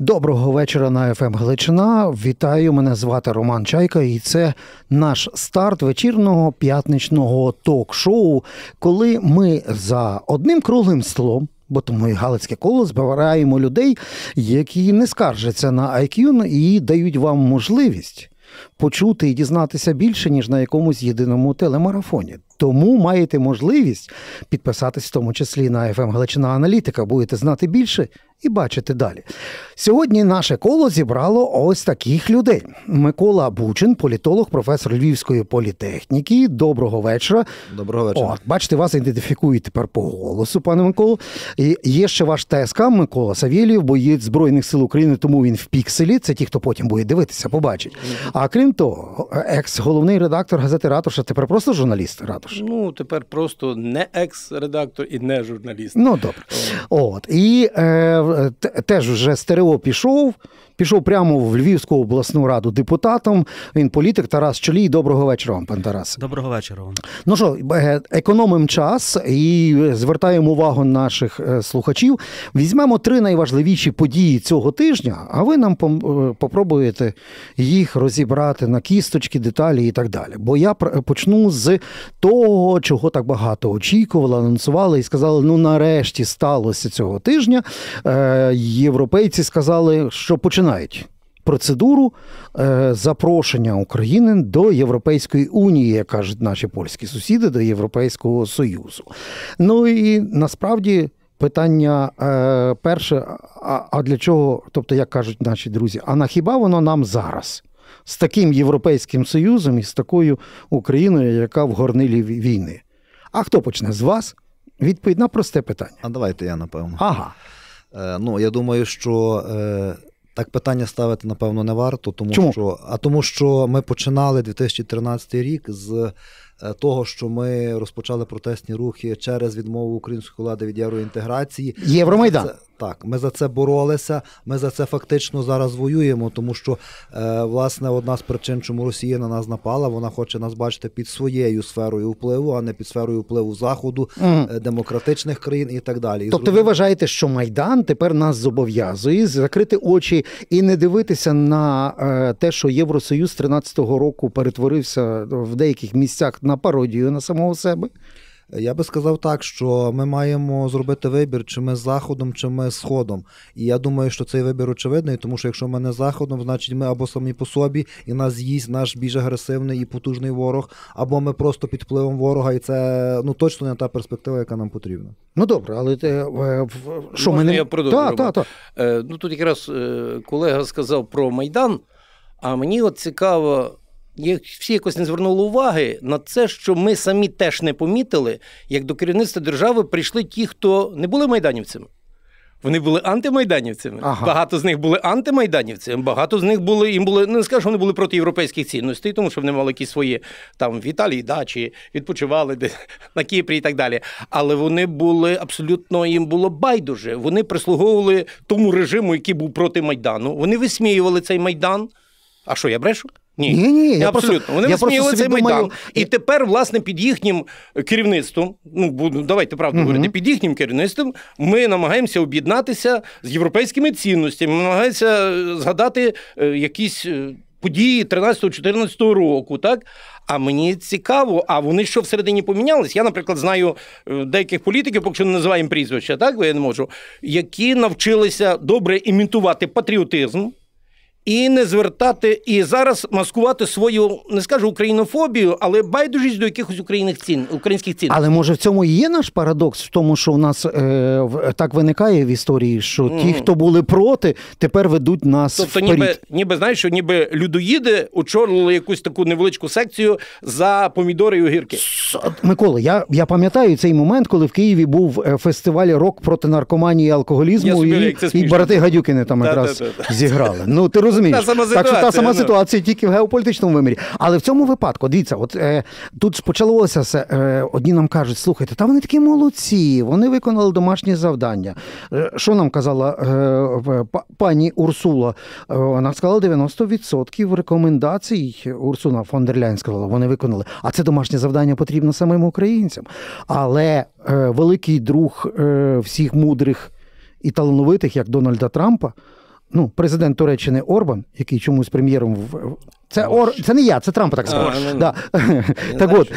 Доброго вечора на ФМ Галичина. Вітаю, мене звати Роман Чайка, і це наш старт вечірного п'ятничного ток-шоу, коли ми за одним круглим столом. Бо тому і Галицьке коло збираємо людей, які не скаржаться на IQ і дають вам можливість почути і дізнатися більше, ніж на якомусь єдиному телемарафоні. Тому маєте можливість підписатись в тому числі на FM Галичина Аналітика, будете знати більше і бачити далі. Сьогодні наше коло зібрало ось таких людей: Микола Бучин, політолог, професор Львівської політехніки. Доброго вечора. Доброго вечора. О, бачите, вас ідентифікують тепер по голосу, пане Миколо. І Є ще ваш ТСК Микола Савєлєв, боєць Збройних сил України, тому він в пікселі. Це ті, хто потім буде дивитися, побачить. А крім того, екс-головний редактор газети Ратуша, тепер просто журналіст Ратуш. Ну, тепер просто не екс-редактор і не журналіст. Ну добре. От. І е, теж вже стерео пішов. Пішов прямо в Львівську обласну раду депутатом. Він політик Тарас Чолій. Доброго вечора вам, пан Тарас. Доброго вечора. вам. Ну що, економимо час і звертаємо увагу наших е, слухачів. Візьмемо три найважливіші події цього тижня, а ви нам е, попробуєте їх розібрати на кісточки, деталі і так далі. Бо я почну з того, чого так багато очікували, анонсували і сказали: ну нарешті сталося цього тижня. Е, європейці сказали, що починають починають процедуру е, запрошення України до Європейської унії, як кажуть наші польські сусіди, до Європейського Союзу. Ну і насправді. Питання е, перше, а, а для чого, тобто, як кажуть наші друзі, а на хіба воно нам зараз з таким Європейським Союзом і з такою Україною, яка в горнилі війни? А хто почне з вас? Відповідь на просте питання. А давайте я напевно. Ага. Е, ну, я думаю, що е, так питання ставити, напевно, не варто, тому Чому? що а тому, що ми починали 2013 рік з Е, того, що ми розпочали протестні рухи через відмову української влади від євроінтеграції. Євромайдан. Це, так, ми за це боролися. Ми за це фактично зараз воюємо, тому що е, власне одна з причин, чому Росія на нас напала, вона хоче нас бачити під своєю сферою впливу, а не під сферою впливу заходу, угу. демократичних країн і так далі. Тобто, ви вважаєте, що майдан тепер нас зобов'язує закрити очі і не дивитися на те, що Євросоюз 13-го року перетворився в деяких місцях на пародію на самого себе? Я би сказав так, що ми маємо зробити вибір, чи ми з заходом, чи ми з сходом. І я думаю, що цей вибір очевидний, тому що якщо ми не заходом, значить ми або самі по собі, і нас з'їсть наш більш агресивний і потужний ворог, або ми просто під впливом ворога, і це ну точно не та перспектива, яка нам потрібна. Ну добре, але те, е, що Можна ми не... я продовжую? Так, так, так. Ну тут якраз е, колега сказав про Майдан, а мені от цікаво всі якось не звернули уваги на це, що ми самі теж не помітили, як до керівництва держави прийшли ті, хто не були майданівцями. Вони були антимайданівцями. Ага. Багато з них були антимайданівцями, багато з них були їм були, не скажу, вони були проти європейських цінностей, тому що вони мали якісь свої там в Італії дачі, відпочивали де, на Кіпрі і так далі. Але вони були абсолютно їм було байдуже. Вони прислуговували тому режиму, який був проти Майдану. Вони висміювали цей майдан. А що, я брешу? Ні, ні, ні я абсолютно. Просто, Вони висміяли цей думаю... майдан. І тепер, власне, під їхнім керівництвом, ну давайте правду uh говорити, під їхнім керівництвом ми намагаємося об'єднатися з європейськими цінностями. Ми намагаємося е, згадати е, якісь е, події 13-14 року, так. А мені цікаво, а вони що всередині помінялись? Я, наприклад, знаю деяких політиків, поки що не називаємо прізвища, так бо я не можу, які навчилися добре імітувати патріотизм і не звертати і зараз маскувати свою, не скажу українофобію, але байдужість до якихось українських цін, українських цін. Але може в цьому і є наш парадокс в тому, що в нас е, так виникає в історії, що mm. ті, хто були проти, тепер ведуть нас. Тобто, вперед. ніби ніби знаєш, що ніби людоїди очолили якусь таку невеличку секцію за помідори і огірки. Микола, я я пам'ятаю цей момент, коли в Києві був е, фестиваль рок проти наркоманії і алкоголізму, і, і брати Гадюкини там якраз зіграли. Ну ти розумієш розумієш. Та сама ситуація, так що та сама ну. ситуація тільки в геополітичному вимірі. Але в цьому випадку, дивіться, от е, тут ж почалося все. Е, одні нам кажуть, слухайте, та вони такі молодці, вони виконали домашні завдання. Е, що нам казала е, пані Урсула? Е, вона сказала 90% рекомендацій. Урсуна фон дер Ляйн сказала, вони виконали. А це домашнє завдання потрібно самим українцям. Але е, великий друг е, всіх мудрих і талановитих, як Дональда Трампа ну, президент Туреччини Орбан, який чомусь прем'єром в. Це Ор... це не я, це Трамп так сказав. А, ну, ну. да. так знаю, от,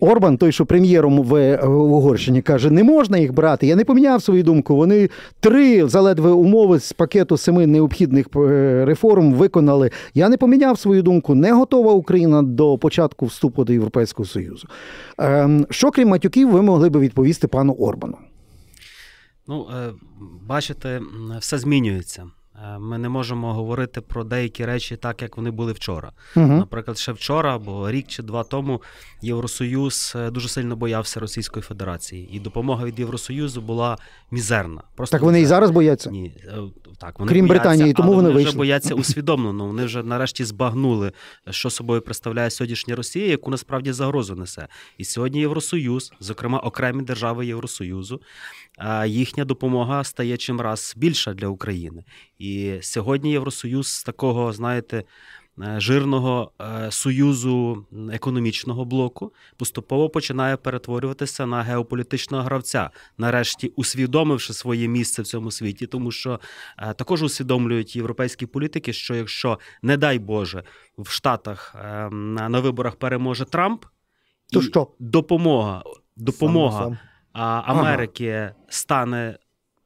Орбан, той, що прем'єром в, в Угорщині, каже, не можна їх брати. Я не поміняв свою думку. Вони три заледве умови з пакету семи необхідних е, реформ виконали. Я не поміняв свою думку. Не готова Україна до початку вступу до Європейського Союзу. Ем, що крім матюків, ви могли би відповісти пану Орбану? Ну, е, бачите, все змінюється. Е, Ми не можемо говорити про деякі речі так, як вони були вчора. Угу. Наприклад, ще вчора, або рік чи два тому, Євросоюз е, дуже сильно боявся Російської Федерації, і допомога від Євросоюзу була мізерна. Просто Так вони і зараз бояться. Ні, е, так, вони Крім бояться, Британії, тому але вони вже бояться усвідомлено. Вони вже нарешті збагнули, що собою представляє сьогоднішня Росія, яку насправді загрозу несе. І сьогодні Євросоюз, зокрема окремі держави Євросоюзу, їхня допомога стає чим раз більша для України. І сьогодні Євросоюз з такого, знаєте. е, Жирного е, союзу економічного блоку поступово починає перетворюватися на геополітичного гравця, нарешті усвідомивши своє місце в цьому світі, тому що е, також усвідомлюють європейські політики, що якщо, не дай Боже, в Штатах на, виборах переможе Трамп, То і що? допомога, допомога Сам сам. Америки стане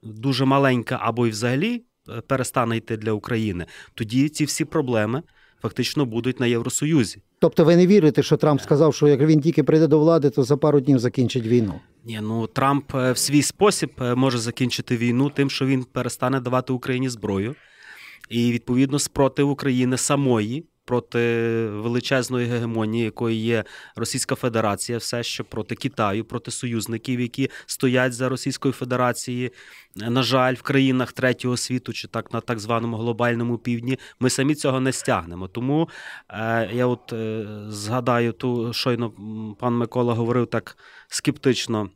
дуже маленька або й взагалі перестане йти для України, тоді ці всі проблеми фактично будуть на Євросоюзі. Тобто ви не вірите, що Трамп сказав, що як він тільки прийде до влади, то за пару днів закінчить війну. Ні, ну Трамп е, в свій спосіб е, може закінчити війну тим, що він перестане давати Україні зброю, і відповідно спротив України самої проти величезної гегемонії, якою є Російська Федерація, все ще проти Китаю, проти союзників, які стоять за Російською Федерацією. На жаль, в країнах третього світу чи так на так званому глобальному півдні ми самі цього не стягнемо. Тому е, я от е, згадаю ту щойно пан Микола говорив так скептично.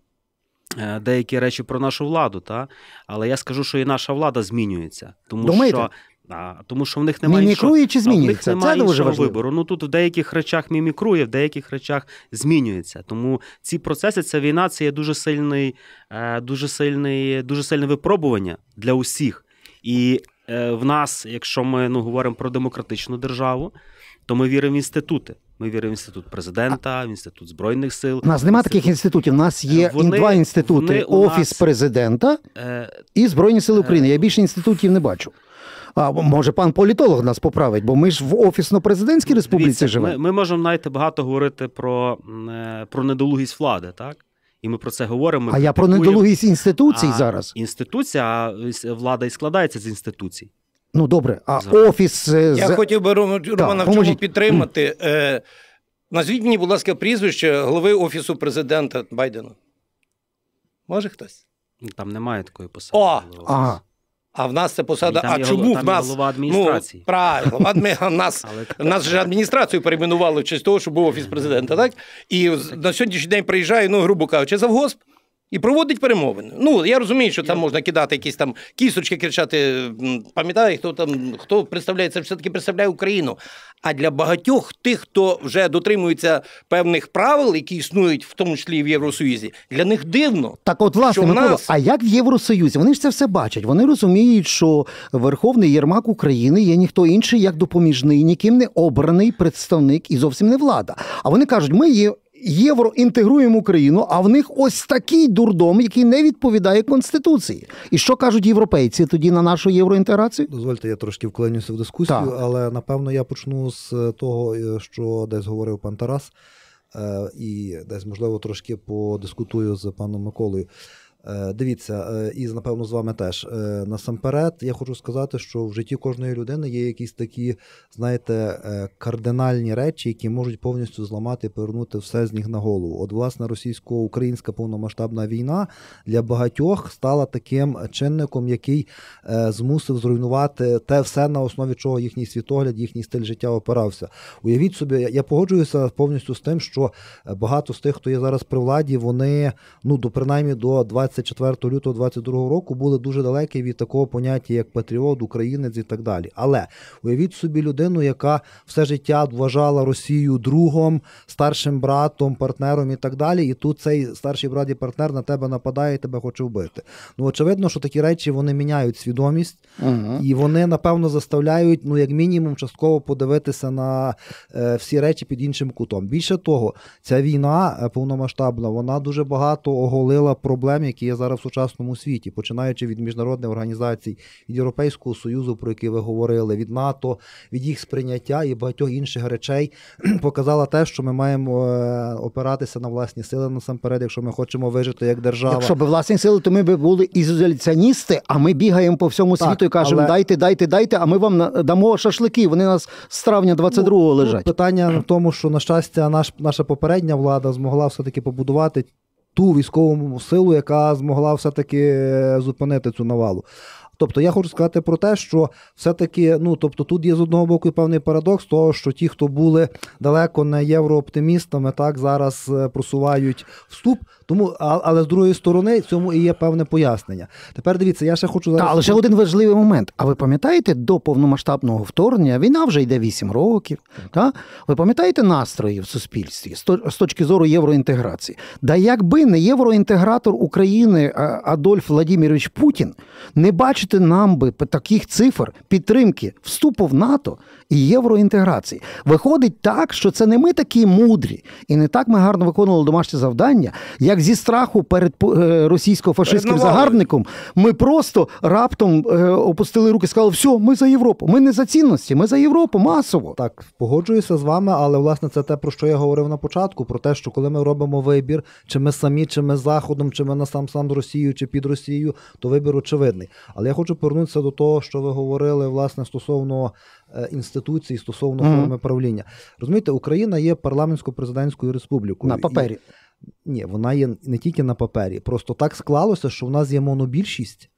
е, Деякі речі про нашу владу, та? але я скажу, що і наша влада змінюється. Тому Думаєте? що, а, тому що в них немає іншого, Мімікрує чи в них змінюється? немає Це дуже важливо. вибору. Ну тут в деяких речах мімікрує, в деяких речах змінюється. Тому ці процеси, ця війна, це є дуже сильний, е, дуже сильний, дуже сильне випробування для усіх. І е, в нас, якщо ми ну, говоримо про демократичну державу, то ми віримо в інститути. Ми віримо в інститут президента, в інститут збройних сил. У нас немає таких інститутів. У нас є Вони- два інститути: Офіс нас- президента Е, і Збройні Сили України. Я більше інститутів не бачу. А може пан політолог нас поправить, бо ми ж в офісно-президентській республіці живемо. Ми, ми можемо знаєте, багато говорити про, е, про недолугість влади, так? І ми про це говоримо. Ми А я про недолугість інституцій А зараз. Інституція, а влада і складається з інституцій. Ну добре, а Зараз. офіс е, Я з- хотів би Рома- Романа в чому підтримати. Е, назвіть мені, будь ласка, прізвище голови Офісу президента Байдена. Може хтось? Ну, Там немає такої посади. О! Ага. А в нас це посада. Там А чому голова- в нас голова адміністрації. Ну, правильно, адми- нас Але нас же адміністрацію перейменували в честь того, що був офіс президента, так? І на сьогоднішній день приїжджає, ну, грубо кажучи, завгосп. І проводить перемовини. Ну я розумію, що там можна кидати якісь там кісточки, кричати. Пам'ятаю, хто там хто представляє це, все таки представляє Україну. А для багатьох тих, хто вже дотримується певних правил, які існують, в тому числі і в Євросоюзі, для них дивно. Так, от, власне, що Микола, нас- а як в Євросоюзі? Вони ж це все бачать. Вони розуміють, що Верховний Єрмак України є ніхто інший, як допоміжний, ніким не обраний представник і зовсім не влада. А вони кажуть, ми є. Євроінтегруємо Україну, а в них ось такий дурдом, який не відповідає Конституції. І що кажуть європейці тоді на нашу євроінтеграцію? Дозвольте, я трошки вклинюся в дискусію, Так. але напевно я почну з е, того, е, що десь говорив пан Тарас, е, і десь, можливо, трошки подискутую з паном Миколою. Е, Дивіться, е, і напевно з вами теж. Е, Насамперед, я хочу сказати, що в житті кожної людини є якісь такі, знаєте, кардинальні речі, які можуть повністю зламати і повернути все з ніг на голову. От, власне, російсько-українська повномасштабна війна для багатьох стала таким чинником, який змусив зруйнувати те все, на основі чого їхній світогляд, їхній стиль життя опирався. Уявіть собі, я- погоджуюся повністю з тим, що багато з тих, хто є зараз при владі, вони ну до принаймні до 24 лютого 22 року були дуже далекі від такого поняття, як патріот, українець і так далі. Але уявіть собі людину, яка все життя вважала Росію другом, старшим братом, партнером і так далі. І тут цей старший брат і партнер на тебе нападає і тебе хоче вбити. Ну очевидно, що такі речі вони міняють свідомість, Угу. і вони напевно заставляють, ну як мінімум, частково подивитися на е, всі речі під іншим кутом. Більше того, ця війна е, повномасштабна, вона дуже багато оголила проблем, які є зараз в сучасному світі, починаючи від міжнародних організацій, від Європейського союзу, про який ви говорили, від НАТО, від їх сприйняття і багатьох інших речей, показала те, що ми маємо е, опиратися на власні сили насамперед, якщо ми хочемо вижити як держава. Якщо б власні сили, то ми б були ізоляціоністи, а ми бігаємо по всьому Так, світу і кажемо: але- дайте, дайте, дайте, а ми вам дамо шашлики. Вони нас з травня 22-го Ну, лежать. Питання в тому, що на щастя, наш, наша попередня влада змогла все-таки побудувати ту військову силу, яка змогла все-таки е, зупинити цю навалу. Тобто я хочу сказати про те, що все-таки, ну тобто, тут є з одного боку певний парадокс, того, що ті, хто були далеко не єврооптимістами, так зараз е, просувають вступ. Тому, але з другої сторони, цьому і є певне пояснення. Тепер дивіться, я ще хочу зараз. Та, але ще один важливий момент. А ви пам'ятаєте, до повномасштабного вторгнення війна вже йде 8 років. Та? Ви пам'ятаєте настрої в суспільстві з то- з точки зору євроінтеграції? Да якби не євроінтегратор України Адольф Владимирович Путін, не бачити нам би таких цифр підтримки вступу в НАТО і євроінтеграції. Виходить так, що це не ми такі мудрі, і не так ми гарно виконували домашнє завдання, як зі страху перед е, російсько-фашистським загарбником ми просто раптом е, опустили руки і сказали, все, ми за Європу. Ми не за цінності, ми за Європу масово. Так, погоджуюся з вами, але власне це те, про що я говорив на початку: про те, що коли ми робимо вибір, чи ми самі, чи ми з Заходом, чи ми на сам сам Росією, чи під Росією, то вибір очевидний. Але я хочу повернутися до того, що ви говорили власне стосовно е, інституцій, стосовно Мгм. форми правління. Розумієте, Україна є парламентсько-президентською республікою. На папері. І- ні, вона є не тільки на папері. Просто так склалося, що в нас є монобільшість.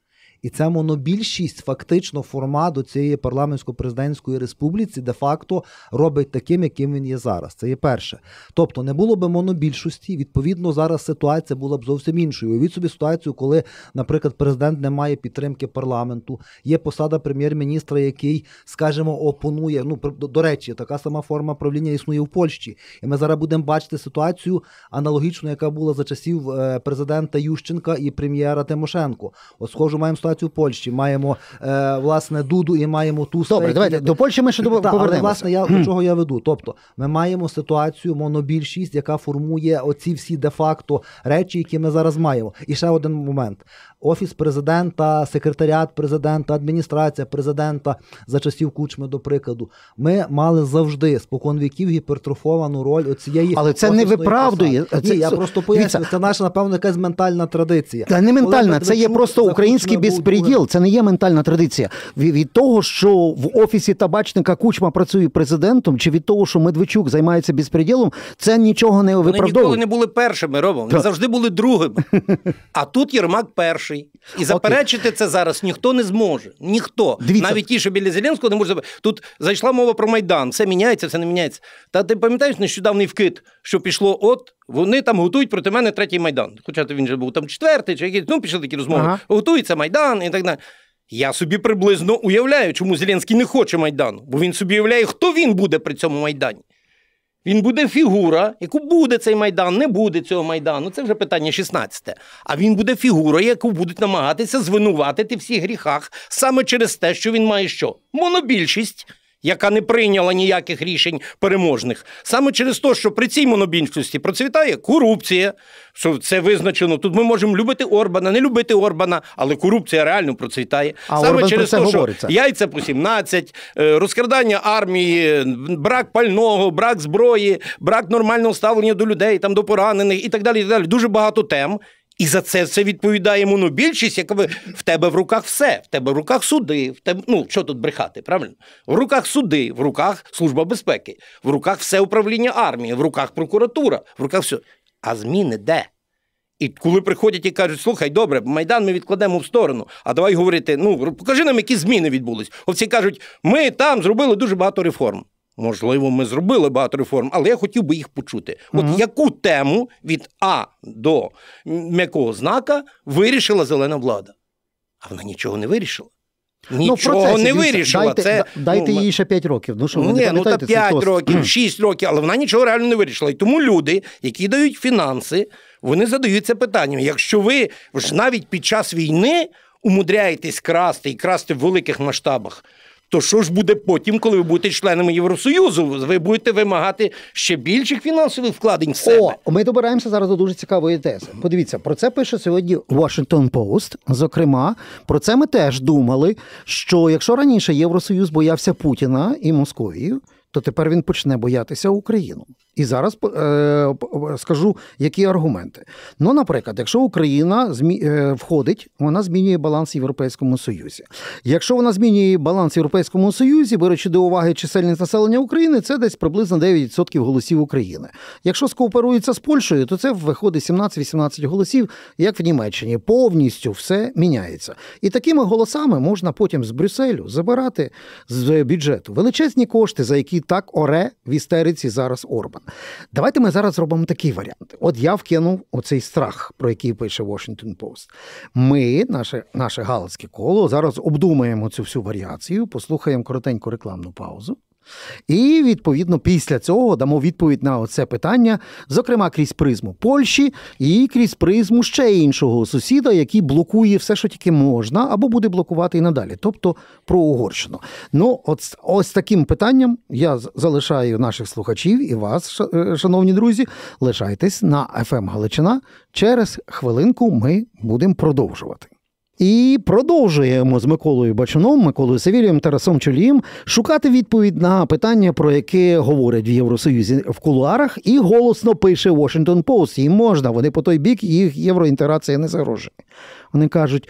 І ця монобільшість фактично формат до цієї парламентсько-президентської республіці де-факто робить таким, яким він є зараз. Це є перше. Тобто не було би монобільшості, відповідно, зараз ситуація була б зовсім іншою. Уявіть собі ситуацію, коли, наприклад, президент не має підтримки парламенту, є посада прем'єр-міністра, який, скажімо, опонує. Ну, до речі, така сама форма правління існує в Польщі. І ми зараз будемо бачити ситуацію аналогічну, яка була за часів е, президента Ющенка і прем'єра Тимошенко. От схожу маємо ситуацію в Польщі. Маємо е, власне Дуду і маємо ту Добре, які давайте до Польщі ми ще до- повернемося. але, власне, я до чого я веду. Тобто, ми маємо ситуацію монобільшість, яка формує оці всі де-факто речі, які ми зараз маємо. І ще один момент: офіс президента, секретаріат президента, адміністрація президента за часів кучми, до прикладу, ми мали завжди спокон віків гіпертрофовану роль оцієї. Але це не виправдує. Це- Ні, я просто дивіться. Це наша, напевно, якась ментальна традиція. Та не ментальна, це є просто український безпреділ. Це не є ментальна традиція. Від, від того, що в офісі табачника Кучма працює президентом, чи від того, що Медведчук займається безпреділом, це нічого не Вони ніколи не були першими, Роман. Вони завжди були другими. А тут Єрмак перший. І заперечити це зараз ніхто не зможе. Ніхто. Дивіться. Навіть ті, що біля Зеленського, не може Тут зайшла мова про Майдан. Все міняється, все не міняється. Та ти пам'ятаєш нещодавний вкид, що пішло, от вони там готують проти мене третій Майдан. Хоча він же був там четвертий, чи якийсь, ну пішли такі розмови. Ага. Готується Майдан і так далі. Я собі приблизно уявляю, чому Зеленський не хоче Майдану, бо він собі уявляє, хто він буде при цьому Майдані. Він буде фігура, яку буде цей майдан, не буде цього майдану. Це вже питання 16. А він буде фігура, яку будуть намагатися звинуватити всіх гріхах саме через те, що він має що? Монобільшість, яка не прийняла ніяких рішень переможних. Саме через те, що при цій монобільшості процвітає корупція, що це визначено. Тут ми можемо любити Орбана, не любити Орбана, але корупція реально процвітає. А саме Орбан через те, що говориться. яйця по 17, е, розкрадання армії, брак пального, брак зброї, брак нормального ставлення до людей, там до поранених і так далі. І так далі. Дуже багато тем. І за це це відповідає монобільшість, яка ви в тебе в руках все. В тебе в руках суди, в тебе, ну що тут брехати, правильно? В руках суди, в руках служба безпеки, в руках все управління армії, в руках прокуратура, в руках все. А зміни де? І коли приходять і кажуть, слухай, добре, Майдан ми відкладемо в сторону, а давай говорити, ну покажи нам, які зміни відбулись. Всі кажуть, ми там зробили дуже багато реформ. Можливо, ми зробили багато реформ, але я хотів би їх почути. От Мгм. яку тему від А до м'якого знака вирішила зелена влада? А вона нічого не вирішила. Ну, Нічого процесі, не вирішила. Дайте, Це, дайте ну, їй ще 5 років. Ну що, ви не ні, ну та 5 тост? років, 6 років, але вона нічого реально не вирішила. І тому люди, які дають фінанси, вони задаються питанням: якщо ви ж навіть під час війни умудряєтесь красти і красти в великих масштабах. То що ж буде потім, коли ви будете членами Євросоюзу? Ви будете вимагати ще більших фінансових вкладень в себе. О, ми добираємося зараз до дуже цікавої тези. Подивіться, про це пише сьогодні Washington Post. Зокрема, про це ми теж думали. Що якщо раніше Євросоюз боявся Путіна і Московію, то тепер він почне боятися Україну. І зараз е, скажу, які аргументи. Ну, наприклад, якщо Україна змі... е, входить, вона змінює баланс в Європейському Союзі. Якщо вона змінює баланс в Європейському Союзі, беручи до уваги чисельність населення України, це десь приблизно 9% голосів України. Якщо скооперується з Польщею, то це виходить 17-18 голосів, як в Німеччині. Повністю все міняється. І такими голосами можна потім з Брюсселю забирати з бюджету величезні кошти, за які так оре в істериці зараз Орбан. Давайте ми зараз зробимо такий варіант. От я вкинув оцей страх, про який пише Washington Post. Ми, наше, наше галицьке коло, зараз обдумаємо цю всю варіацію, послухаємо коротеньку рекламну паузу. І відповідно після цього дамо відповідь на це питання, зокрема крізь призму Польщі і крізь призму ще іншого сусіда, який блокує все, що тільки можна, або буде блокувати і надалі, тобто про Угорщину. Ну, от ось таким питанням я залишаю наших слухачів і вас, е, шановні друзі, лишайтесь на FM Галичина. Через хвилинку ми будемо продовжувати. І продовжуємо з Миколою Бачуном, Миколою Савілієм, Тарасом Чолієм шукати відповідь на питання, про яке говорять в Євросоюзі в кулуарах, і голосно пише Washington Post. Їм можна, вони по той бік, їх євроінтеграція не загрожує. Вони кажуть,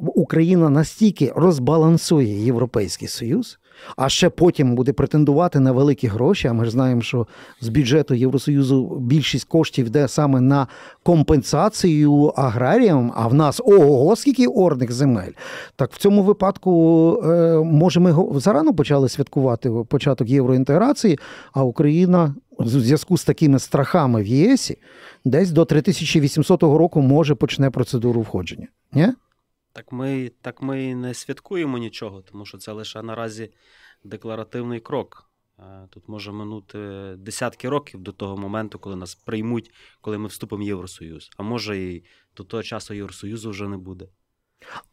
Україна настільки розбалансує Європейський Союз, а ще потім буде претендувати на великі гроші. А ми ж знаємо, що з бюджету Євросоюзу більшість коштів йде саме на компенсацію аграріям. А в нас ого, скільки орних земель. Так в цьому випадку, е, може, ми зарано почали святкувати початок євроінтеграції, а Україна в зв'язку з такими страхами в ЄСі десь до 3800 року може почне процедуру входження. Ні? Так ми, так ми не святкуємо нічого, тому що це лише наразі декларативний крок. Е, Тут може минути десятки років до того моменту, коли нас приймуть, коли ми вступимо в Євросоюз. А може і до того часу Євросоюзу вже не буде.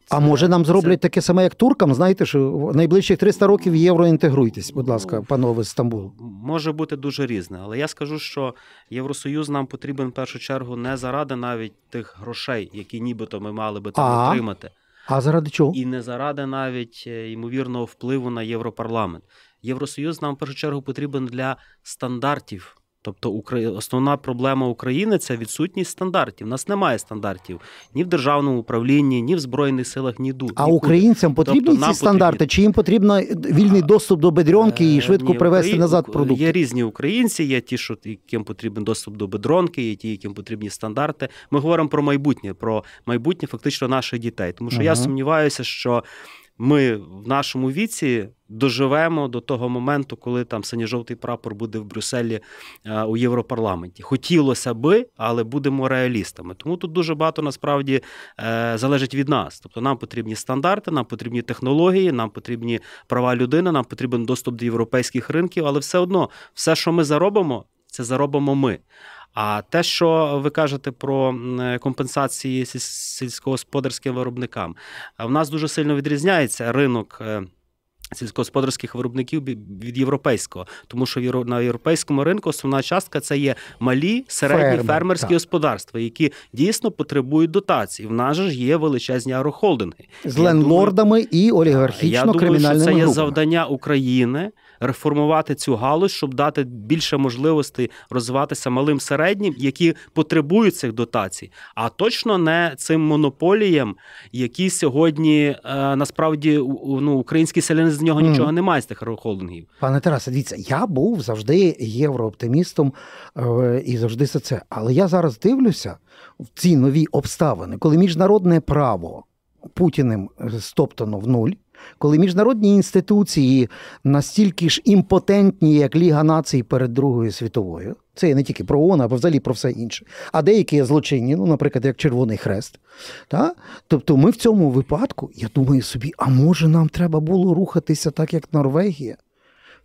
А може нам зроблять таке саме, як туркам? Знаєте, що в найближчих 300 років євро інтегруйтесь, будь ласка, Ну, панове з Стамбулу. Може бути дуже різне, але я скажу, що Євросоюз нам потрібен в першу чергу не заради навіть тих грошей, які нібито ми мали би там А? отримати, А заради чого? і не заради навіть е, ймовірного впливу на Європарламент. Євросоюз нам в першу чергу потрібен для стандартів. Тобто основна проблема України це відсутність стандартів. У нас немає стандартів ні в державному управлінні, ні в збройних силах, ні ду. А нікуди. українцям потрібні Тобто ці стандарти? потрібні- Чи їм потрібно вільний доступ до бедрьонки і Е, швидко ні, привезти Украї- назад Ук- продукти? Є різні українці, є ті, що яким потрібен доступ до бедронки, є ті, яким потрібні стандарти. Ми говоримо про майбутнє, про майбутнє фактично наших дітей. Тому що я сумніваюся, що ми в нашому віці доживемо до того моменту, коли там синьо-жовтий прапор буде в Брюсселі е, у Європарламенті. Хотілося би, але будемо реалістами. Тому тут дуже багато насправді е, залежить від нас. Тобто нам потрібні стандарти, нам потрібні технології, нам потрібні права людини, нам потрібен доступ до європейських ринків, але все одно, все, що ми заробимо, це заробимо ми. А те, що ви кажете про е, компенсації сільськогосподарським виробникам, в нас дуже сильно відрізняється ринок. е, Сільськогосподарських виробників від європейського, тому що на європейському ринку основна частка це є малі середні Фермер, фермерські так. господарства, які дійсно потребують дотацій. В нас же ж є величезні агрохолдинги. З Я лендлордами і я олігархічно думаю, що кримінальними це є групами. завдання України реформувати цю галузь, щоб дати більше можливостей розвиватися малим середнім, які потребують цих дотацій, а точно не цим монополіям, які сьогодні е, насправді ну, український селянин з нього нічого немає з тих агрохолдингів. Пане Тарасе, дивіться, я був завжди єврооптимістом е, і завжди за це. Але я зараз дивлюся в ці нові обставини, коли міжнародне право Путіним е, стоптано в нуль. Коли міжнародні інституції настільки ж імпотентні, як Ліга націй перед Другою світовою, це не тільки про ООН, а взагалі про все інше, а деякі злочинні, ну, наприклад, як Червоний Хрест. Та? Тобто ми в цьому випадку, я думаю собі, а може нам треба було рухатися так, як Норвегія?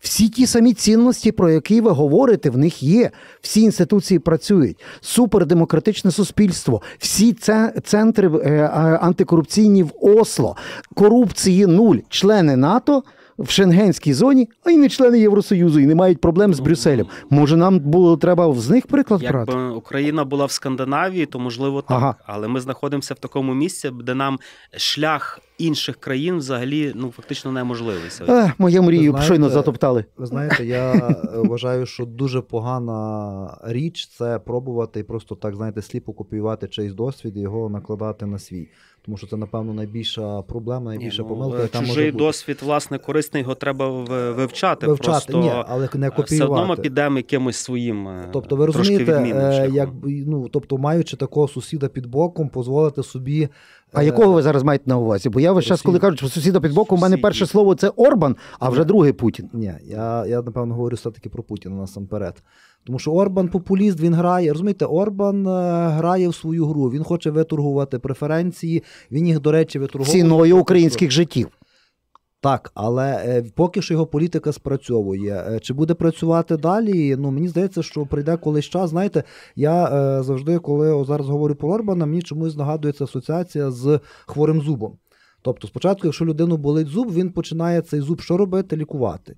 Всі ті самі цінності, про які ви говорите, в них є. Всі інституції працюють. Супердемократичне суспільство, всі центри е, антикорупційні в Осло, корупції нуль, члени НАТО в Шенгенській зоні, а й не члени Євросоюзу і не мають проблем з Брюсселем. Може, нам було треба з них приклад Якби брати? Україна була в Скандинавії, то можливо так. Ага. Але ми знаходимося в такому місці, де нам шлях інших країн взагалі ну фактично неможливий. Е, Моя мрію знаєте, щойно затоптали. Ви знаєте, я вважаю, що дуже погана річ це пробувати і просто так знаєте, сліпо копіювати чийсь досвід і його накладати на свій. Тому що це, напевно, найбільша проблема, найбільша Ні, ну, помилка. Там чужий може досвід, власне, корисний, його треба вивчати. Вивчати, просто ні, але не копіювати. Все одно ми підемо якимось своїм. Е, тобто, ви розумієте, е, як ну, тобто, маючи такого сусіда під боком, дозволити собі. А е, якого ви зараз маєте на увазі? Бо я весь час, коли кажуть, що сусіда під боком, у мене перше слово це Орбан, а вже другий Путін. Ні, я, я напевно говорю все-таки про Путіна насамперед. Тому що Орбан популіст, він грає. Розумієте, Орбан е, грає в свою гру. Він хоче виторгувати преференції. Він їх, до речі, виторгує. ціною українських життів. Так, але е, поки що його політика спрацьовує. Е, чи буде працювати далі? Ну мені здається, що прийде колись час. Знаєте, я завжди, коли зараз говорю про Орбана, мені чомусь нагадується асоціація з хворим зубом. Тобто, спочатку, якщо людину болить зуб, він починає цей зуб що робити? Лікувати.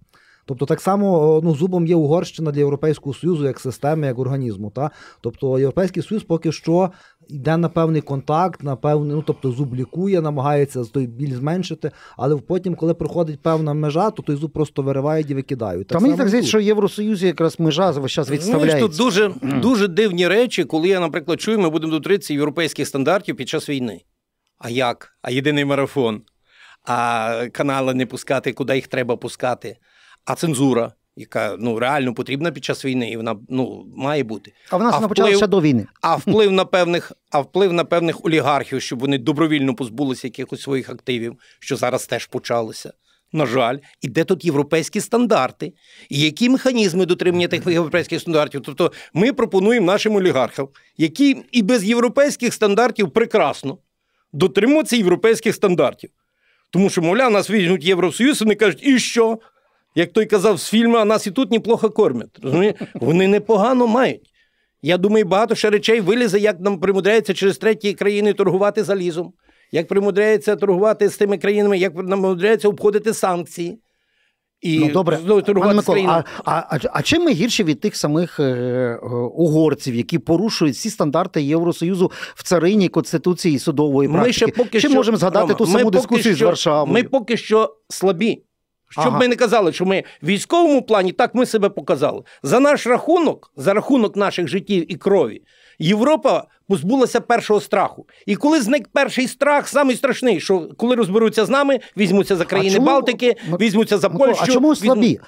Тобто, так само ну, зубом є Угорщина для Європейського Союзу як системи, як організму. Та? Тобто Європейський Союз поки що йде на певний контакт, на певний, ну тобто зуб лікує, намагається той біль зменшити, але потім, коли проходить певна межа, то той зуб просто виривають і викидають. Так Та мені так здається, що в Євросоюзі якраз межа весь час відставляється. Ну, тут дуже, дуже дивні речі, коли я, наприклад, чую, ми будемо дотримуватися європейських стандартів під час війни. А як? А єдиний марафон, а канали не пускати, куди їх треба пускати а цензура, яка ну реально потрібна під час війни, і вона ну має бути. А в нас вона почалася до війни. А вплив на певних, а вплив на певних олігархів, щоб вони добровільно позбулися якихось своїх активів, що зараз теж почалося. На жаль, і де тут європейські стандарти, і які механізми дотримання тих європейських стандартів? Тобто ми пропонуємо нашим олігархам, які і без європейських стандартів прекрасно дотримуються європейських стандартів. Тому що, мовляв, нас візьмуть Євросоюз, і вони кажуть, і що? Як той казав з фільму, а нас і тут неплохо кормять. Розуміє? Вони непогано мають. Я думаю, багато ще речей вилізе, як нам примудряється через треті країни торгувати залізом, як примудряється торгувати з тими країнами, як нам примудряється обходити санкції. І ну, добре, Микола, а, а а, чим ми гірші від тих самих е, е, угорців, які порушують всі стандарти Євросоюзу в царині Конституції і судової практики? Ми ще поки Чим що, можемо згадати Рома, ту саму дискусію що, з Варшавою? Ми поки що слабі. Щоб ага. ми не казали, що ми в військовому плані так ми себе показали. За наш рахунок, за рахунок наших життів і крові, Європа позбулася першого страху. І коли зник перший страх, самий страшний, що коли розберуться з нами, візьмуться за країни чому, Балтики, візьмуться за Польщу. А чому слабі?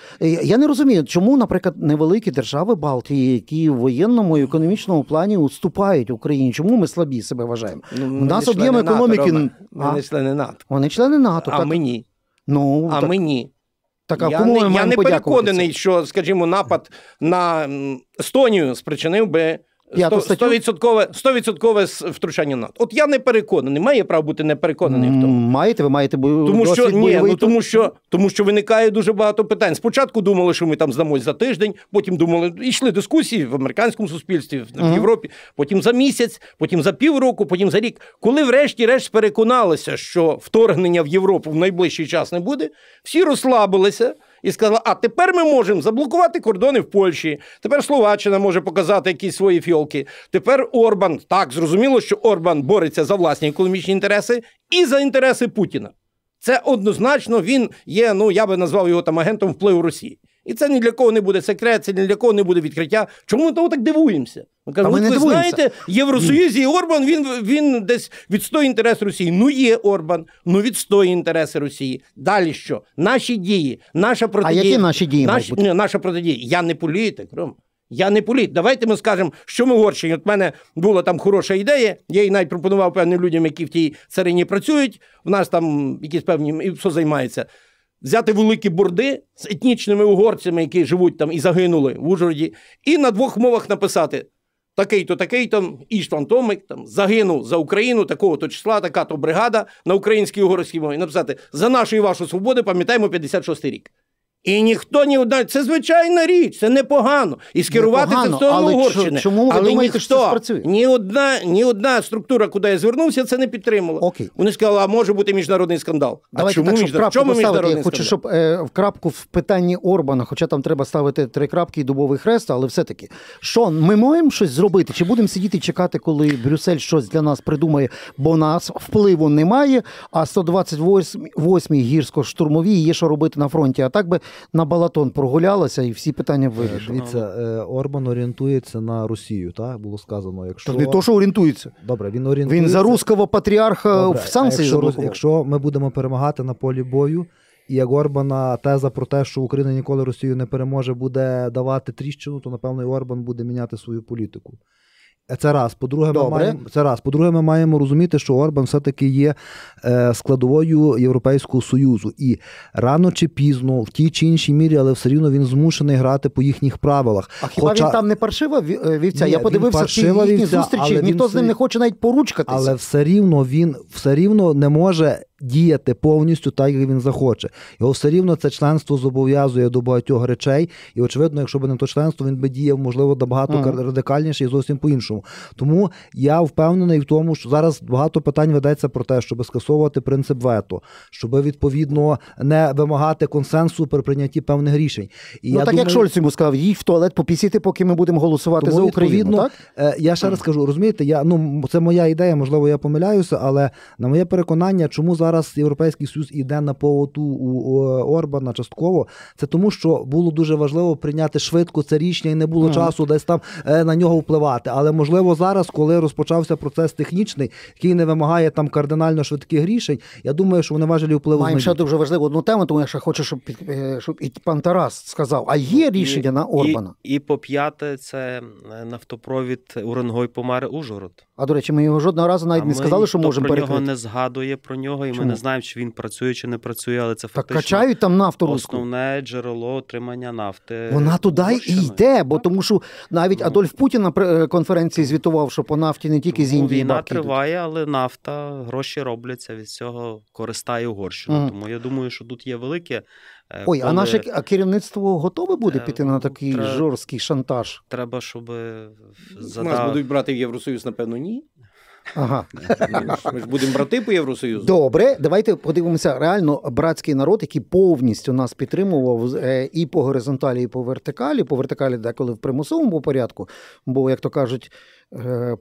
Я не розумію, чому, наприклад, невеликі держави Балтії, які в воєнному і економічному плані уступають Україні. Чому ми слабі себе вважаємо? Ну, У нас об'єм економіки. Ми не члени НАТО. Вони члени НАТО. А так. мені. Ну, а так... мені. Так, а я кому не, я не переконаний, що, скажімо, напад на Естонію спричинив би 100%, втручання НАТО. От я не переконаний. Має право бути не переконаний в тому. Маєте, ви маєте тому що ні, ну тому що тому що виникає дуже багато питань. Спочатку думали, що ми там здамось за тиждень, потім думали, йшли дискусії в американському суспільстві, в uh-huh. Європі, потім за місяць, потім за півроку, потім за рік. Коли, врешті-решт, переконалися, що вторгнення в Європу в найближчий час не буде, всі розслабилися і сказала: а тепер ми можемо заблокувати кордони в Польщі. Тепер Словаччина може показати якісь свої фіолки. Тепер Орбан так зрозуміло, що Орбан бореться за власні економічні інтереси і за інтереси Путіна. Це однозначно він є. Ну я би назвав його там агентом впливу Росії. І це ні для кого не буде секрет, це ні для кого не буде відкриття. Чому ми того так дивуємося? Ми кажемо, ви знаєте, Євросоюзі і Орбан він він десь відстоює інтерес Росії. Ну є Орбан, ну відстоює інтереси Росії. Далі що? Наші дії, наша протидія. А які наші дії? Наш, наша протидія. Я не політик, Ром. Я не політ. Давайте ми скажемо, що ми Угорщині. От в мене була там хороша ідея. Я її навіть пропонував певним людям, які в тій царині працюють. В нас там якісь певні і все займається. Взяти великі борди з етнічними угорцями, які живуть там і загинули в Ужгороді, і на двох мовах написати: такий-то, такий-то, Іштван Томик там загинув за Україну, такого-то числа, така-то бригада на українській угорській мові. Написати за нашу і вашу свободу, пам'ятаємо 56-й рік. І ніхто ні одна. Це звичайна річ, це непогано. І скерувати це в сторону але Угорщини. чо- чому ви але думаєте, ніхто, що це спрацює? Ні одна, ні одна структура, куди я звернувся, це не підтримала. Окей. Вони сказали, а може бути міжнародний скандал. Давайте а чому так, щоб міжнародний? Чому міжнародний Я хочу, щоб е, в крапку в питанні Орбана, хоча там треба ставити три крапки і дубовий хрест, але все-таки, що ми можемо щось зробити? Чи будемо сидіти і чекати, коли Брюссель щось для нас придумає, бо нас впливу немає, а 128-й гірсько-штурмовій є що робити на фронті. А так би на балатон прогулялася і всі питання вирішили. Дивіться, е, Орбан орієнтується на Росію, так було сказано. Якщо не то, що орієнтується. добре, він орієнтується. Він за руського патріарха Добре, в санкції якщо, якщо ми будемо перемагати на полі бою, і як Орбана теза про те, що Україна ніколи Росію не переможе, буде давати тріщину, то напевно і Орбан буде міняти свою політику. Це раз. По-друге, ми маємо це раз. По-друге, ми маємо розуміти, що Орбан все-таки є е, складовою Європейського союзу, і рано чи пізно, в тій чи іншій мірі, але все рівно він змушений грати по їхніх правилах. А хіба Хоча- він там не паршива е, вівця? Ні, Я подивився ті їхні вівця, зустрічі, ніхто він з ним не хоче навіть поручкатися. Але все рівно він все рівно не може діяти повністю так, як він захоче. Його все рівно це членство зобов'язує до багатьох речей. І очевидно, якщо б не то членство, він би діяв, можливо, набагато Мгм. радикальніше і зовсім по-іншому. Тому я впевнений в тому, що зараз багато питань ведеться про те, щоб скасовувати принцип вето, щоб відповідно не вимагати консенсусу при прийнятті певних рішень. І ну я так думаю, як Шольц йому сказав, їдь в туалет попісіти, поки ми будемо голосувати Тому, за Україну. відповідно, Так? Е, Я ще раз кажу, розумієте, я ну це моя ідея, можливо, я помиляюся, але на моє переконання, чому зараз Європейський Союз іде на поводу у, у Орбана частково, це тому, що було дуже важливо прийняти швидко це рішення, і не було Мгм. часу десь там е, на нього впливати. Але можливо зараз, коли розпочався процес технічний, який не вимагає там кардинально швидких рішень, я думаю, що вони важелі впливу Маємо ще дуже важливу одну тему, тому я ще хочу, щоб, під, е, щоб і пан Тарас сказав, а є рішення на Орбана? І, і по п'яте, це е, нафтопровід Уренгой помаре Ужгород. А до речі, ми його жодного разу навіть А не сказали, що можемо про нього перекрити. не згадує про нього, і Чому? ми не знаємо, чи він працює чи не працює, але це Так фактично качають там нафту руську. основне джерело отримання нафти. Вона туди і йде, бо тому що навіть Ну. Адольф Путін на конференції звітував, що по нафті не тільки з Індії Війна бабки йдуть. триває, але нафта, гроші робляться, від цього користає Угорщина. Мгм. Тому я думаю, що тут є велике. Е, Ой, а наше а керівництво готове буде Е, піти на такий тре- жорсткий шантаж? Треба, щоб е, Нас будуть брати в Євросоюз, напевно, ні. Ага. Ми ж будемо брати по Євросоюзу. Добре, давайте подивимося. Реально братський народ, який повністю нас підтримував е, і по горизонталі, і по вертикалі. По вертикалі деколи в примусовому порядку. Бо, як то кажуть,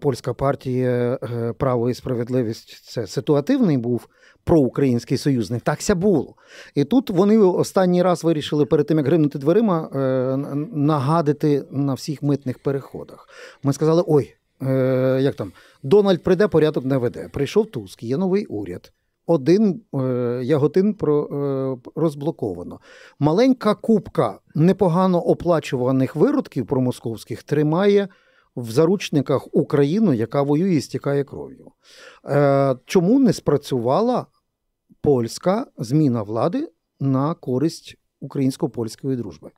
польська партія право і справедливість це ситуативний був проукраїнський союзник. Такся було. І тут вони останній раз вирішили перед тим, як гримнути дверима, е, нагадити на всіх митних переходах. Ми сказали: ой, е, як там, Дональд прийде, порядок не веде. Прийшов Туск, є новий уряд. Один е, яготин розблоковано. Маленька купка непогано оплачуваних виродків промосковських тримає в заручниках Україну, яка воює і стікає кров'ю. Чому не спрацювала польська зміна влади на користь українсько-польської дружби?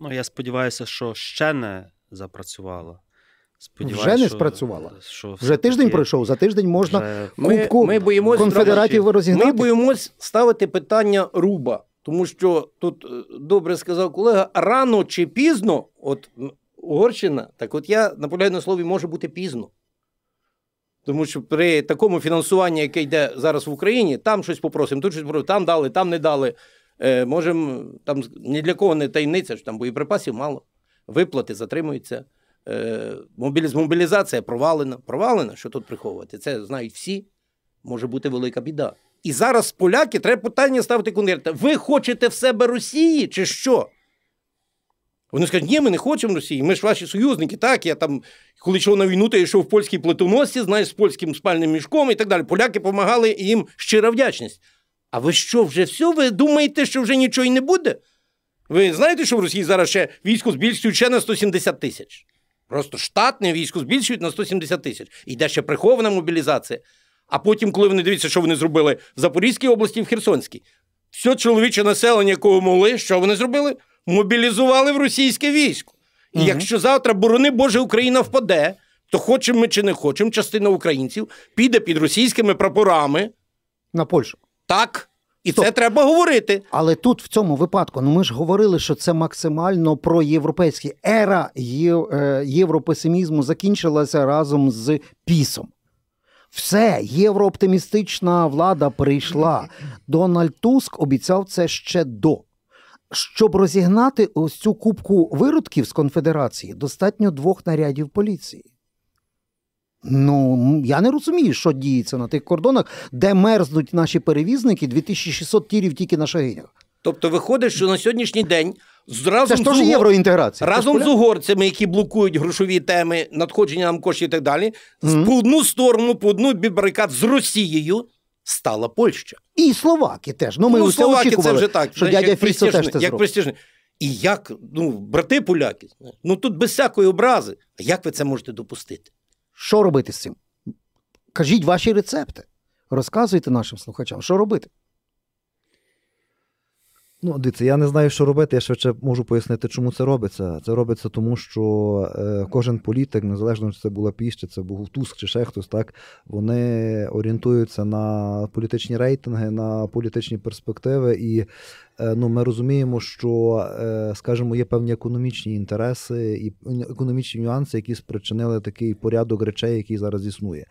Ну, я сподіваюся, що ще не запрацювала. Вже не спрацювала? Що Вже тиждень все-таки пройшов, за тиждень можна вже- Кубку ми боїмось конфедератів Ми розігнати. боїмось ставити питання руба, тому що тут е, добре сказав колега, рано чи пізно, от Угорщина, так от я наполягаю на слові, може бути пізно. Тому що при такому фінансуванні, яке йде зараз в Україні, там щось попросимо, тут щось попросимо, там дали, там не дали. Е, можемо, там ні для кого не таємниця, що там боєприпасів мало, виплати затримуються. Е, мобілізація провалена. Провалена, що тут приховувати? Це знають всі. Може бути велика біда. І зараз поляки треба питання ставити конкретно. Ви хочете в себе Росії чи що? Вони скажуть, ні, ми не хочемо Росії, ми ж ваші союзники. Так, я там, коли йшов на війну, то я йшов в польській плетоносці, знаєш, з польським спальним мішком і так далі. Поляки допомагали їм щира вдячність. А ви що, вже все? Ви думаєте, що вже нічого й не буде? Ви знаєте, що в Росії зараз ще військо збільшують ще на 170 тисяч? Просто штатне військо збільшують на 170 тисяч. Йде ще прихована мобілізація. А потім, коли вони дивляться, що вони зробили в Запорізькій області в Херсонській, все чоловіче населення, якого могли, що вони зробили? Мобілізували в російське військо. І Мгм. якщо завтра, борони Боже, Україна впаде, то хочемо ми чи не хочемо, частина українців піде під російськими прапорами. На Польщу. Так. І Стоп. це треба говорити. Але тут в цьому випадку, ну ми ж говорили, що це максимально проєвропейський. Ера є, е, європесимізму закінчилася разом з пісом. Все, єврооптимістична влада прийшла. Дональд Туск обіцяв це ще до. Щоб розігнати ось цю кубку виродків з конфедерації, достатньо двох нарядів поліції. Ну, я не розумію, що діється на тих кордонах, де мерзнуть наші перевізники 2600 тірів тільки на шагинях. Тобто виходить, що на сьогоднішній день разом, Це ж з, угор- євроінтеграція. разом з угорцями, які блокують грошові теми, надходження нам коштів і так далі, з- Мгм. по одну сторону, по одну барикад з Росією стала Польща. І словаки теж. Ну, ми ну, словаки це вже так. що дядя як Фіцо теж це як престижне. І як, ну, брати поляки, ну тут без всякої образи. А як ви це можете допустити? Що робити з цим? Кажіть ваші рецепти. Розказуйте нашим слухачам, що робити. Ну, дивіться, я не знаю, що робити. Я швидше можу пояснити, чому це робиться. Це робиться тому, що е, кожен політик, незалежно чи це була Піш, це був Туск, чи ще хтось, так вони орієнтуються на політичні рейтинги, на політичні перспективи. І е, ну, ми розуміємо, що, е, скажімо, є певні економічні інтереси і економічні нюанси, які спричинили такий порядок речей, який зараз існує.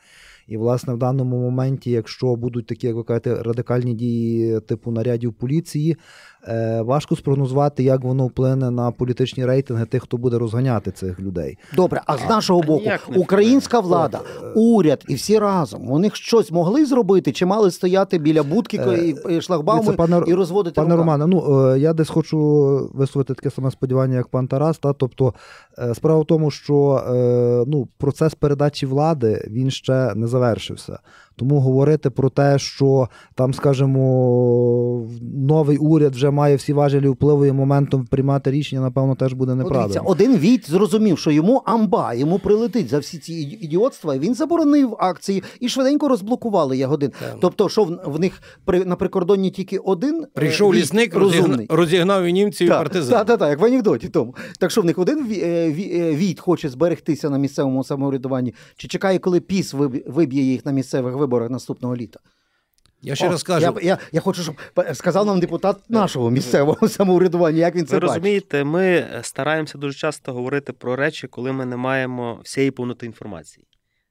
І, власне, в даному моменті, якщо будуть такі, як ви кажете, радикальні дії типу нарядів поліції, важко спрогнозувати, як воно вплине на політичні рейтинги тих, хто буде розганяти цих людей. Добре, а з нашого боку, українська влада, От, е, уряд і всі разом, вони щось могли зробити, чи мали стояти біля будки Е, і, пане, і розводити Пане руками? Романе, ну е, я десь хочу висловити таке саме сподівання, як пан Тарас. Та тобто е, справа в тому, що е, ну, процес передачі влади він ще не завершився. Тому говорити про те, що там, скажімо, новий уряд вже має всі важелі впливу і моментом приймати рішення, напевно, теж буде неправильно. Один Війт зрозумів, що йому амба, йому прилетить за всі ці ідіотства. і Він заборонив акції і швиденько розблокували Ягодин. Так. Тобто, що в, в них при на прикордонні тільки один е, Прийшов Війт лісник, розумний. розігнав, розігнав і німців і партизан. так, так, так, як в анекдоті тому. Так що в них один ві- е, е, хоче зберегтися на місцевому самоврядуванні, чи чекає, коли піс виб- виб'є їх на місцевих виборах наступного літа? Я ще О, раз кажу, Я, я, я хочу, щоб сказав нам депутат нашого місцевого самоврядування, як він це Ви бачить. розумієте, ми стараємося дуже часто говорити про речі, коли ми не маємо всієї повноти інформації.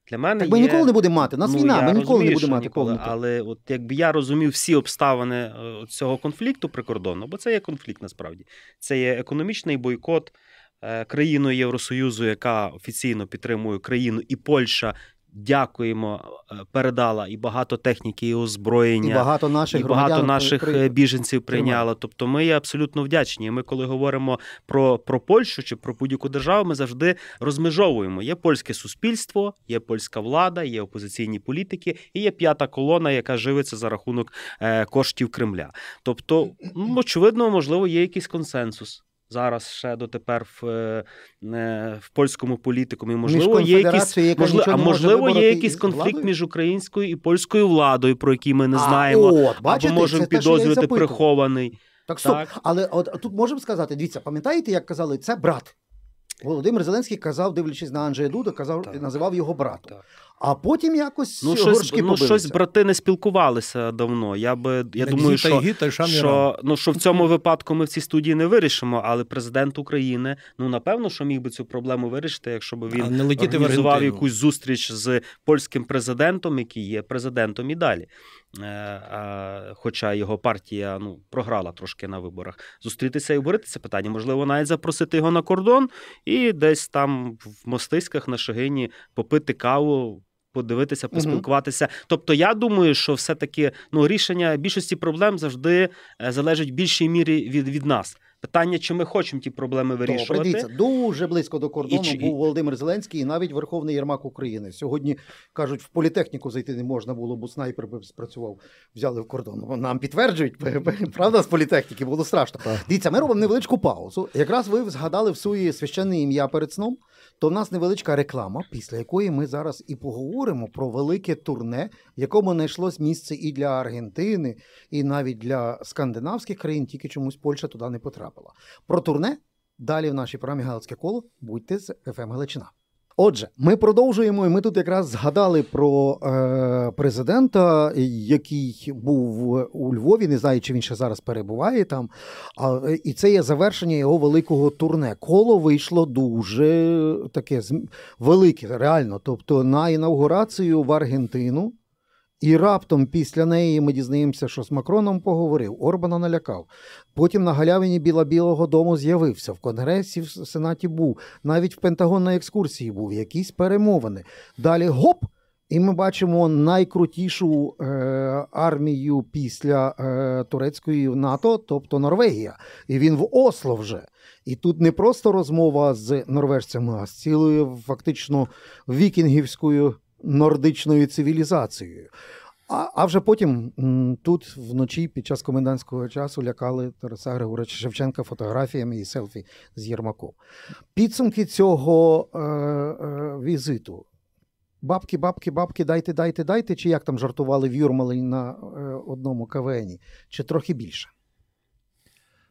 Для мене Так ми є... ніколи не будемо мати. Нас Ну, війна, ми ніколи не будемо мати ніколи, повноти. Але от якби я розумів всі обставини е, цього конфлікту прикордонного, бо це є конфлікт насправді. Це є економічний бойкот е, країною Євросоюзу, яка офіційно підтримує країну, і Польща. Дякуємо, е, передала і багато техніки, і озброєння. І багато наших і багато наших при- е, біженців прийняло. Тобто ми є абсолютно вдячні. Ми, коли говоримо про, про Польщу чи про будь-яку державу, ми завжди розмежовуємо. Є польське суспільство, є польська влада, є опозиційні політики, і є п'ята колона, яка живиться за рахунок е, коштів Кремля. Тобто, ну, очевидно, можливо, є якийсь консенсус. Зараз ще дотепер в, е, в польському політикумі. Можливо, є якісь можливо, а можливо, є якийсь конфлікт владою? між українською і польською владою, про який ми не А, знаємо. От, бачите, або можемо підозрювати прихований. Так, стоп. Так. Але от тут можемо сказати: дивіться, пам'ятаєте, як казали, це брат. Володимир Зеленський казав, дивлячись на Анджея Дуда, казав, Так. називав його братом. Так. А потім якось Ну, горшки щось, ну, щось брати не спілкувалися давно. Я би я думаю, що, що, ну, що в цьому випадку ми в цій студії не вирішимо, але президент України, ну напевно, що міг би цю проблему вирішити, якщо б він А не організував якусь зустріч з польським президентом, який є президентом і далі. Е, хоча його партія ну, програла трошки на виборах. Зустрітися і обговорити це питання. Можливо, навіть запросити його на кордон і десь там в мостиськах на Шагині попити каву. Подивитися, поспілкуватися. Тобто, я думаю, що все-таки ну, рішення більшості проблем завжди е, залежить в більшій мірі від, від нас. Питання, чи ми хочемо ті проблеми Добре, вирішувати. дивіться, дуже близько до кордону І чи- був Володимир Зеленський і навіть Верховний Єрмак України. Сьогодні кажуть, в політехніку зайти не можна було, бо снайпер би спрацював, взяли в кордон. Ну, Нам підтверджують, правда, з політехніки було страшно. Так. Дивіться, ми робимо невеличку паузу. Якраз ви згадали в своє священне ім'я перед сном. То в нас невеличка реклама, після якої ми зараз і поговоримо про велике турне, в якому знайшлось місце і для Аргентини, і навіть для скандинавських країн, тільки чомусь Польща туди не потрапила. Про турне далі в нашій програмі Галицьке коло. Будьте з ФМ Галичина. Отже, ми продовжуємо, і ми тут якраз згадали про е, президента, який був у Львові. Не знаю, чи він ще зараз перебуває там. А, і це є завершення його великого турне. Коло вийшло дуже таке велике, реально. Тобто на інаугурацію в Аргентину. І раптом після неї ми дізнаємося, що з Макроном поговорив, Орбана налякав. Потім на галявині Біла Білого дому з'явився, в Конгресі, в Сенаті був, навіть в Пентагон на екскурсії був, якісь перемовини. Далі гоп! І ми бачимо найкрутішу е, армію після е, турецької НАТО, тобто Норвегія. І він в Осло вже. І тут не просто розмова з норвежцями, а з цілою фактично вікінгівською нордичною цивілізацією. А, а вже потім тут вночі під час комендантського часу лякали Тараса Григоровича Шевченка фотографіями і селфі з Єрмаком. Підсумки цього е, е, візиту. Бабки, бабки, бабки, дайте, дайте, дайте, чи як там жартували в Юрмалі на е, одному КВНі, чи трохи більше?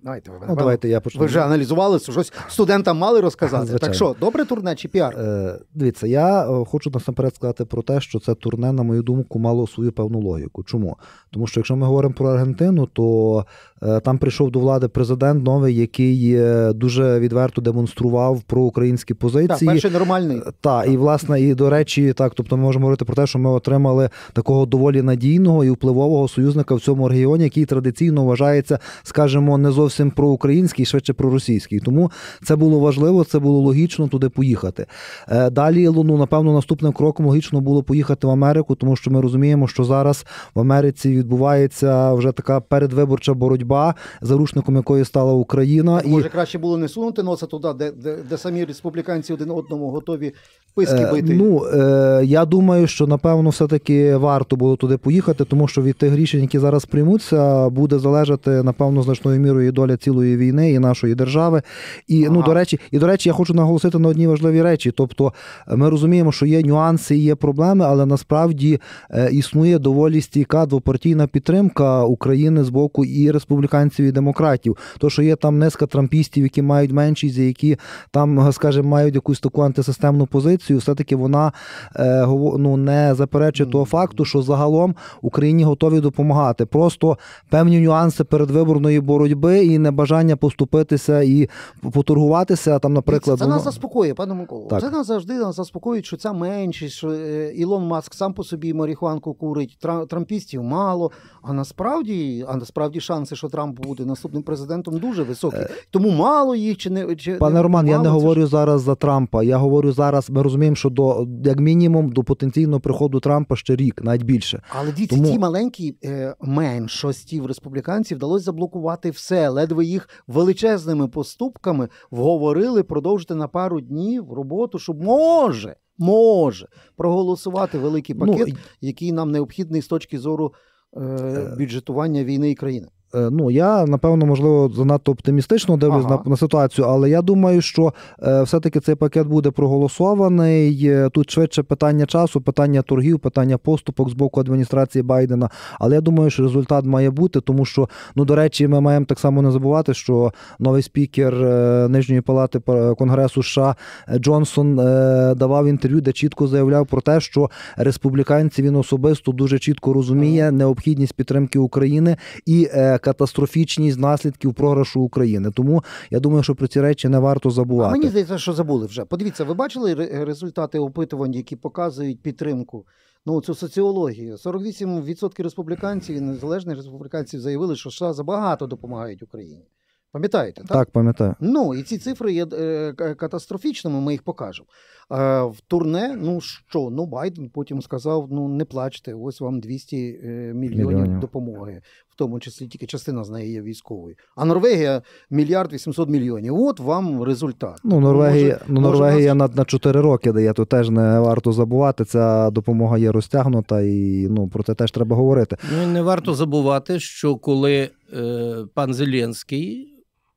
Давайте ви, Ну, напевно, давайте я почну. ви вже аналізували, щось студентам мали розказати. Звичайно. Так що, добре турне чи піар? Е, дивіться, я е, хочу насамперед сказати про те, що це турне, на мою думку, мало свою певну логіку. Чому? Тому що якщо ми говоримо про Аргентину, то е, там прийшов до влади президент новий, який е, дуже відверто демонстрував проукраїнські Так, позиції. перший нормальний. Так, і власне, і до речі, так, тобто ми можемо говорити про те, що ми отримали такого доволі надійного і впливового союзника в цьому регіоні, який традиційно вважається, скажімо, не зовсім проукраїнський, швидше проросійський. Тому це було важливо, це було логічно туди поїхати. Е, Далі, ну напевно, наступним кроком логічно було поїхати в Америку, тому що ми розуміємо, що зараз в Америці відбувається вже така передвиборча боротьба, заручником якої стала Україна. І Може, краще було не сунути носа туди, де, де, де самі республіканці один одному готові писки Е, бити. Ну, е, я думаю, що напевно все-таки варто було туди поїхати, тому що від тих рішень, які зараз приймуться, буде залежати напевно значною мірою і доля цілої війни і нашої держави. І ну до речі, і до речі, я хочу наголосити на одній важливій речі. Тобто, е, ми розуміємо, що є нюанси, і є проблеми, але насправді е, існує доволі стійка двопартійна підтримка України з боку і республіканців, і демократів. То, що є там низка трампістів, які мають меншість, які там, скажімо, мають якусь таку антисистемну позицію, все-таки вона е, ну, не заперечує того факту, що загалом Україні готові допомагати. Просто певні нюанси передвиборної боротьби і небажання поступитися і поторгуватися. Там, наприклад, це нас воно- заспокоює, пане Миколо. Так. Це нас завжди нас заспокоює, що ця меншість, що е, Ілон Маск сам по собі марихуанку курить, трампістів мало. А насправді, а насправді шанси, що Трамп буде наступним президентом, дуже високі. Тому мало їх чи не чи Е, Пане не- Роман, я не це ж- говорю зараз за Трампа. Я говорю зараз. Ми розуміємо, що до як мінімум до потенційного приходу Трампа ще рік, навіть більше. Але дивіться, Тому- ті маленькі е, меншості в республіканців вдалося заблокувати все. Ледве їх величезними поступками вговорили продовжити на пару днів роботу, щоб може, може проголосувати великий пакет, Ну, який нам необхідний з точки зору е, бюджетування війни і країни. Е, Ну, я напевно, можливо, занадто оптимістично дивлюсь Ага. на, на ситуацію, але я думаю, що е, все-таки цей пакет буде проголосований. Е, Тут швидше питання часу, питання торгів, питання поступок з боку адміністрації Байдена. Але я думаю, що результат має бути, тому що, ну, до речі, ми маємо так само не забувати, що новий спікер е, Нижньої палати Конгресу США Джонсон е, давав інтерв'ю, де чітко заявляв про те, що республіканці він особисто дуже чітко розуміє необхідність підтримки України і е, катастрофічність наслідків програшу України. Тому я думаю, що про ці речі не варто А забувати. мені здається, що забули вже. Подивіться, ви бачили результати опитувань, які показують підтримку? Ну, цю соціологію. 48% республіканців і незалежних республіканців заявили, що США забагато допомагають Україні. Пам'ятаєте? Так? Так, пам'ятаю. Ну, і ці цифри є е, катастрофічними, ми їх покажемо. Е, в турне, ну що, ну Байден потім сказав: ну не плачте, ось вам 200 е, мільйонів, Мільйонів. допомоги. в тому числі тільки частина з неї є військовою. А Норвегія мільярд 800 мільйонів. От вам результат. Ну, Норвегія, Може- ну, Норвегія нас- на, на 4 роки дає, то теж не варто забувати. Ця допомога є розтягнута, і ну, про це теж треба говорити. Ну, не варто забувати, що коли е, пан Зеленський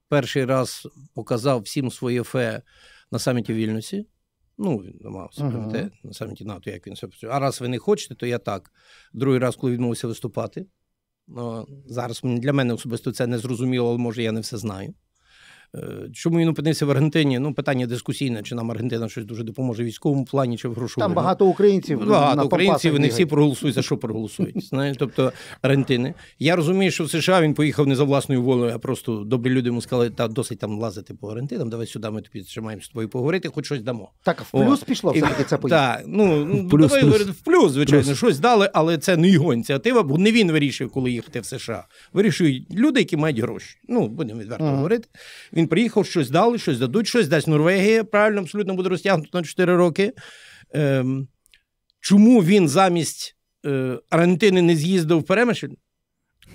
перший раз показав всім своє фе на саміті в Вільнюсі, ну, він намагався Ага. пам'ятаєте, на саміті НАТО, як він це працює. А раз ви не хочете, то я так. Другий раз, коли відмовився виступати. Ну, зараз для мене особисто це не зрозуміло, але може я не все знаю. Е, Чому він опинився в Аргентині? Ну, питання дискусійне, чи нам Аргентина щось дуже допоможе в військовому плані, чи в грошовому. Там багато українців. Багато на українців, вони всі проголосують за що проголосують. Знаєш, тобто Аргентини. Я розумію, що в США він поїхав не за власною волею, а просто добрі люди йому сказали, та досить там лазити по Аргентинам, давай сюди, ми тобі маємо з тобою поговорити, хоч щось дамо. Так, в О, плюс пішло все-таки це поїхало. Так, ну, ну Плюс, давай плюс. в плюс, звичайно, Плюс. щось дали, але це не його ініціатива, бо не він вирішив, коли їхати в США. Вирішують люди, які мають гроші. Ну, будемо відверто Ага. говорити. Він приїхав, щось дали, щось дадуть, щось дасть Норвегія, правильно, абсолютно буде розтягнуто на 4 роки. Ем, чому він замість е, Аргентини не з'їздив в Перемишль?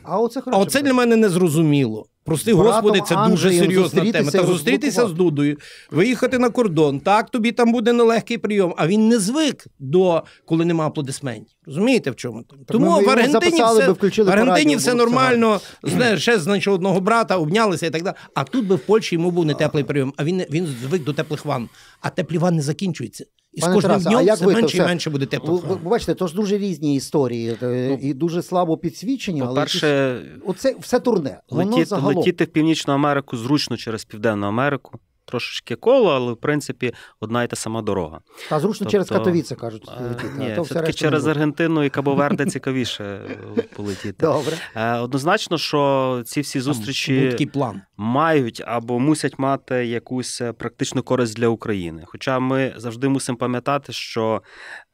А оце А оце для мене не зрозуміло. Прости, господи, це дуже серйозна тема. Та зустрітися з. Дудою, виїхати на кордон. Так, тобі там буде нелегкий прийом, а він не звик до коли нема аплодисментів. Розумієте, в чому? там? Так ми Тому в Аргентині все, в Аргентині все нормально. Знаєш, ще знайшов одного брата, обнялися і так далі. А тут би в Польщі йому був не теплий прийом, а він, він звик до теплих ван. А теплі ванни закінчуються. І з Пане кожним Тарасе, а днем як все ви менше і менше буде Ви, теплих ви, ви бачите, то ж дуже різні історії е, Ну, і дуже слабо підсвічені, але По-перше, якісь- оце все турне. Воно летіти, загалом. летіти в Північну Америку зручно через Південну Америку. Трошечки коло, але в принципі одна й та сама дорога. Та зручно Тобто, через Катовіце, кажуть. Е, летіти, а Ні, то все все-таки через. Аргентину і Кабоверде цікавіше е, полетіти. Добре. Однозначно, що ці всі Там був зустрічі такий план. Мають або мусять мати якусь е, практичну користь для України. Хоча ми завжди мусимо пам'ятати, що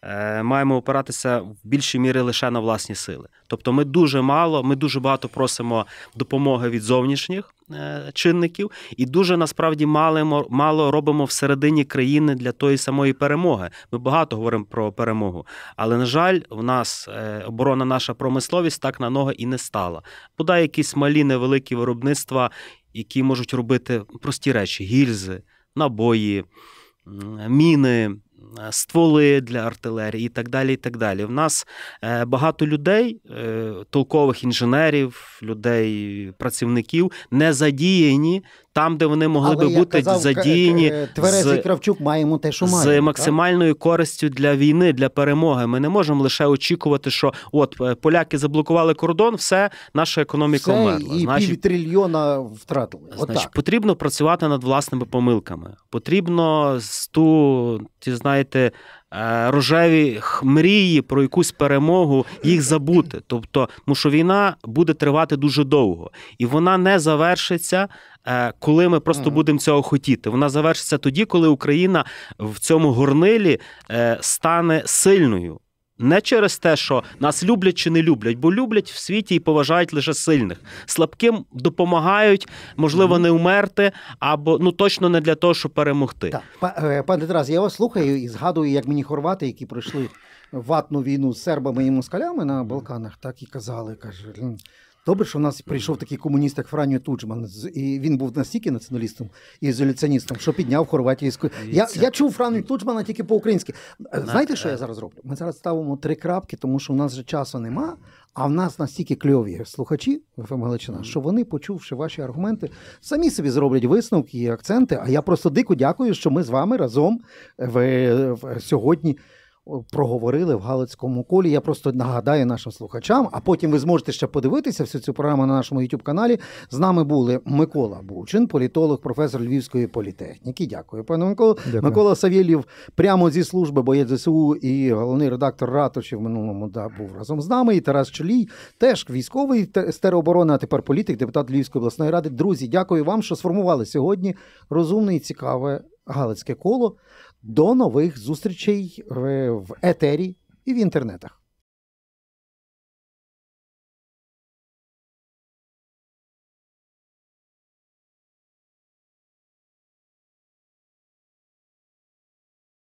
е, маємо опиратися в більшій мірі лише на власні сили. Тобто, ми дуже мало, ми дуже багато просимо допомоги від зовнішніх е, чинників, і дуже насправді мало, мало робимо всередині країни для тої самої перемоги. Ми багато говоримо про перемогу, але на жаль, в нас оборона наша промисловість так на ноги і не стала. Бодай якісь малі невеликі виробництва, які можуть робити прості речі: гільзи, набої, міни. Стволи для артилерії і так далі. і так далі. В нас е, багато людей, е, толкових інженерів, людей, працівників не задіяні там, де вони могли Але, би бути казав, задіяні е, Тверезий з- Кравчук маємо те, що з маємо. так? максимальною користю для війни, для перемоги. Ми не можемо лише очікувати, що от е, поляки заблокували кордон, все, наша економіка Все, вмерла. і Значить, пів трильйона втратили. Значить, потрібно працювати над власними помилками. Потрібно з ту, ті знаєте, е, рожеві мрії про якусь перемогу їх забути. Тобто, тому що війна буде тривати дуже довго, і вона не завершиться. Е, Коли ми просто будемо цього хотіти, вона завершиться тоді, коли Україна в цьому горнилі е, стане сильною. Не через те, що нас люблять чи не люблять, бо люблять в світі і поважають лише сильних. Слабким допомагають, можливо, не вмерти, або ну точно не для того, щоб перемогти. Так, е, пане Тарас, я вас слухаю і згадую, як мені хорвати, які пройшли ватну війну з сербами і москалями на Балканах, так і казали. Каже, «М, добре, що в нас прийшов такий комуніст, як Франьо Туджман, і він був настільки націоналістом і ізоляціоністом, що підняв хорватійську. Я, я чув Франю Туджмана тільки по-українськи. Е, Знаєте, що я зараз роблю? Ми зараз ставимо три крапки, тому що у нас вже часу нема. А в нас настільки кльові слухачі ФМ Галичина, що вони, почувши ваші аргументи, самі собі зроблять висновки і акценти. А я просто дико дякую, що ми з вами разом в, в сьогодні проговорили в Галицькому колі. Я просто нагадаю нашим слухачам, а потім ви зможете ще подивитися всю цю програму на нашому youtube каналі. З нами були Микола Бучин, політолог, професор Львівської політехніки. Дякую, пане Миколо. Дякую. Микола Савєлєв прямо зі служби боєць ЗСУ і головний редактор Ратуші в минулому да, був разом з нами. І Тарас Чолій, теж військовий з тероборони, а тепер політик, депутат Львівської обласної ради. Друзі, дякую вам, що сформували сьогодні розумне і цікаве Галицьке коло. До нових зустрічей в етері і в інтернетах.